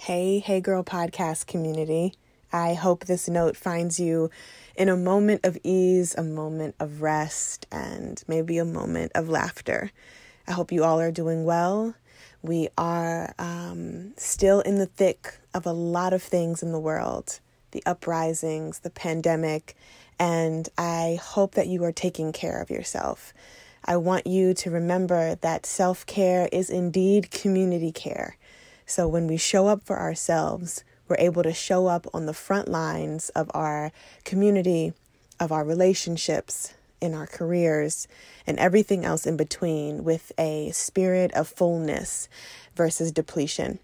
Hey, Hey Girl podcast community. I hope this note finds you in a moment of ease, a moment of rest, and maybe a moment of laughter. I hope you all are doing well. We are um, still in the thick of a lot of things in the world the uprisings, the pandemic, and I hope that you are taking care of yourself. I want you to remember that self care is indeed community care. So when we show up for ourselves, we're able to show up on the front lines of our community, of our relationships, in our careers, and everything else in between with a spirit of fullness versus depletion.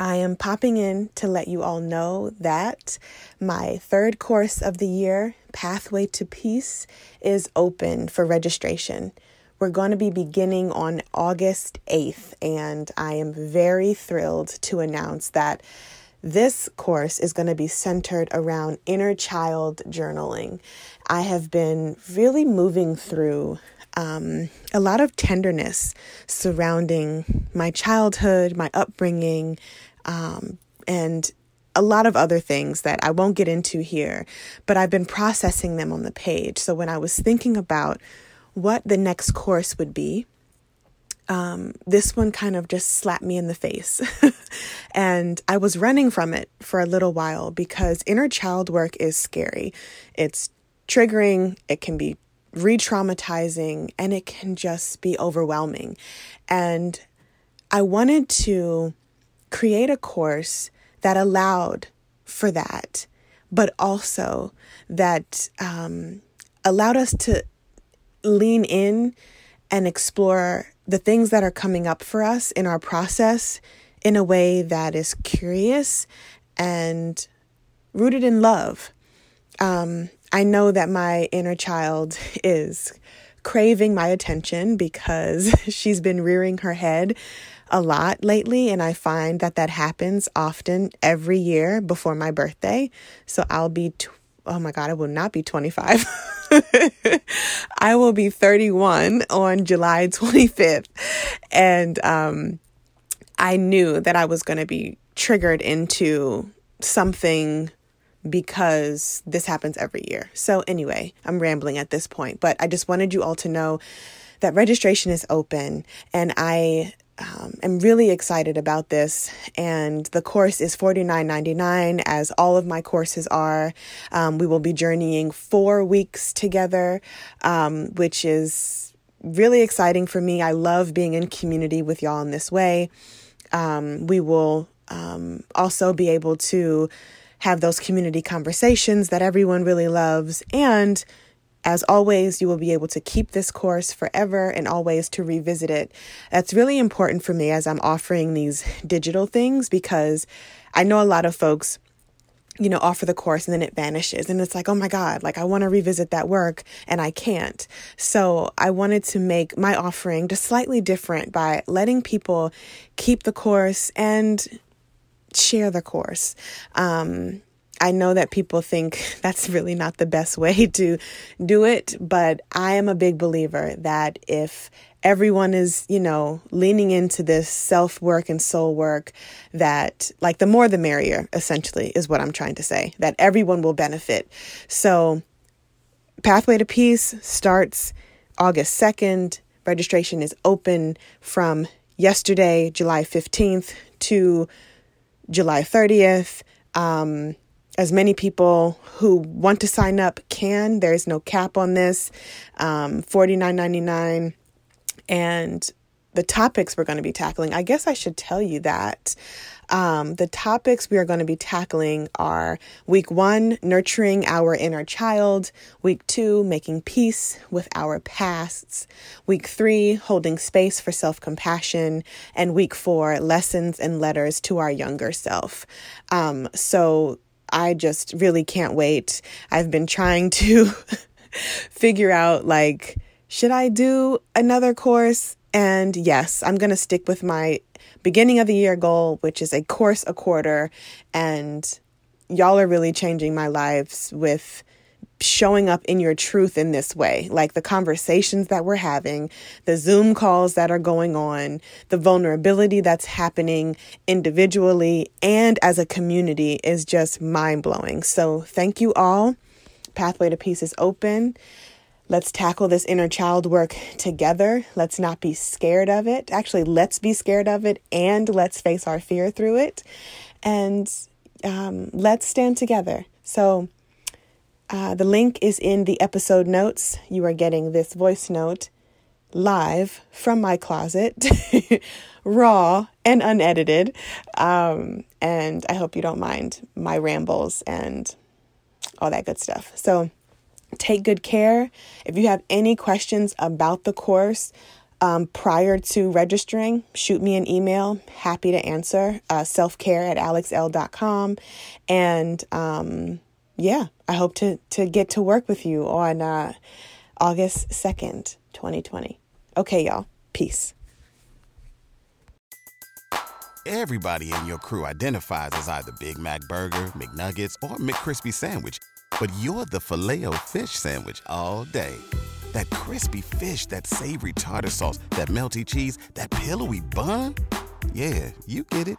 I am popping in to let you all know that my third course of the year, Pathway to Peace, is open for registration. We're going to be beginning on August 8th, and I am very thrilled to announce that this course is going to be centered around inner child journaling. I have been really moving through um, a lot of tenderness surrounding my childhood, my upbringing, um, and a lot of other things that I won't get into here, but I've been processing them on the page. So when I was thinking about what the next course would be, um, this one kind of just slapped me in the face. and I was running from it for a little while because inner child work is scary. It's triggering, it can be re traumatizing, and it can just be overwhelming. And I wanted to create a course that allowed for that, but also that um, allowed us to lean in and explore the things that are coming up for us in our process in a way that is curious and rooted in love. Um, I know that my inner child is craving my attention because she's been rearing her head a lot lately, and I find that that happens often every year before my birthday. So I'll be, tw- oh my God, I will not be 25. I will be 31 on July 25th. And um, I knew that I was going to be triggered into something because this happens every year. So, anyway, I'm rambling at this point, but I just wanted you all to know that registration is open and I um, am really excited about this. And the course is $49.99, as all of my courses are. Um, we will be journeying four weeks together, um, which is really exciting for me. I love being in community with y'all in this way. Um, we will um, also be able to have those community conversations that everyone really loves and as always, you will be able to keep this course forever and always to revisit it. That's really important for me as I'm offering these digital things because I know a lot of folks you know, offer the course and then it vanishes. And it's like, oh my God, like I want to revisit that work and I can't. So I wanted to make my offering just slightly different by letting people keep the course and share the course. Um, I know that people think that's really not the best way to do it, but I am a big believer that if everyone is, you know, leaning into this self work and soul work, that like the more the merrier, essentially, is what I'm trying to say, that everyone will benefit. So, Pathway to Peace starts August 2nd. Registration is open from yesterday, July 15th, to July 30th. Um, as many people who want to sign up can. There's no cap on this. Um, $49.99. And the topics we're going to be tackling, I guess I should tell you that. Um, the topics we are going to be tackling are week one, nurturing our inner child, week two, making peace with our pasts, week three, holding space for self compassion, and week four, lessons and letters to our younger self. Um, so I just really can't wait. I've been trying to figure out like, should I do another course? And yes, I'm going to stick with my beginning of the year goal, which is a course a quarter. And y'all are really changing my lives with showing up in your truth in this way, like the conversations that we're having, the Zoom calls that are going on, the vulnerability that's happening individually and as a community is just mind blowing. So, thank you all. Pathway to Peace is open. Let's tackle this inner child work together. Let's not be scared of it. Actually, let's be scared of it and let's face our fear through it. And um, let's stand together. So, uh, the link is in the episode notes. You are getting this voice note live from my closet, raw and unedited. Um, and I hope you don't mind my rambles and all that good stuff. So take good care. If you have any questions about the course, um, prior to registering, shoot me an email. Happy to answer. Uh, selfcare at alexelle.com. And um, yeah, I hope to, to get to work with you on uh, August 2nd, 2020. Okay, y'all. Peace. Everybody in your crew identifies as either Big Mac Burger, McNuggets, or McCrispy Sandwich, but you're the filet fish Sandwich all day that crispy fish, that savory tartar sauce, that melty cheese, that pillowy bun. Yeah, you get it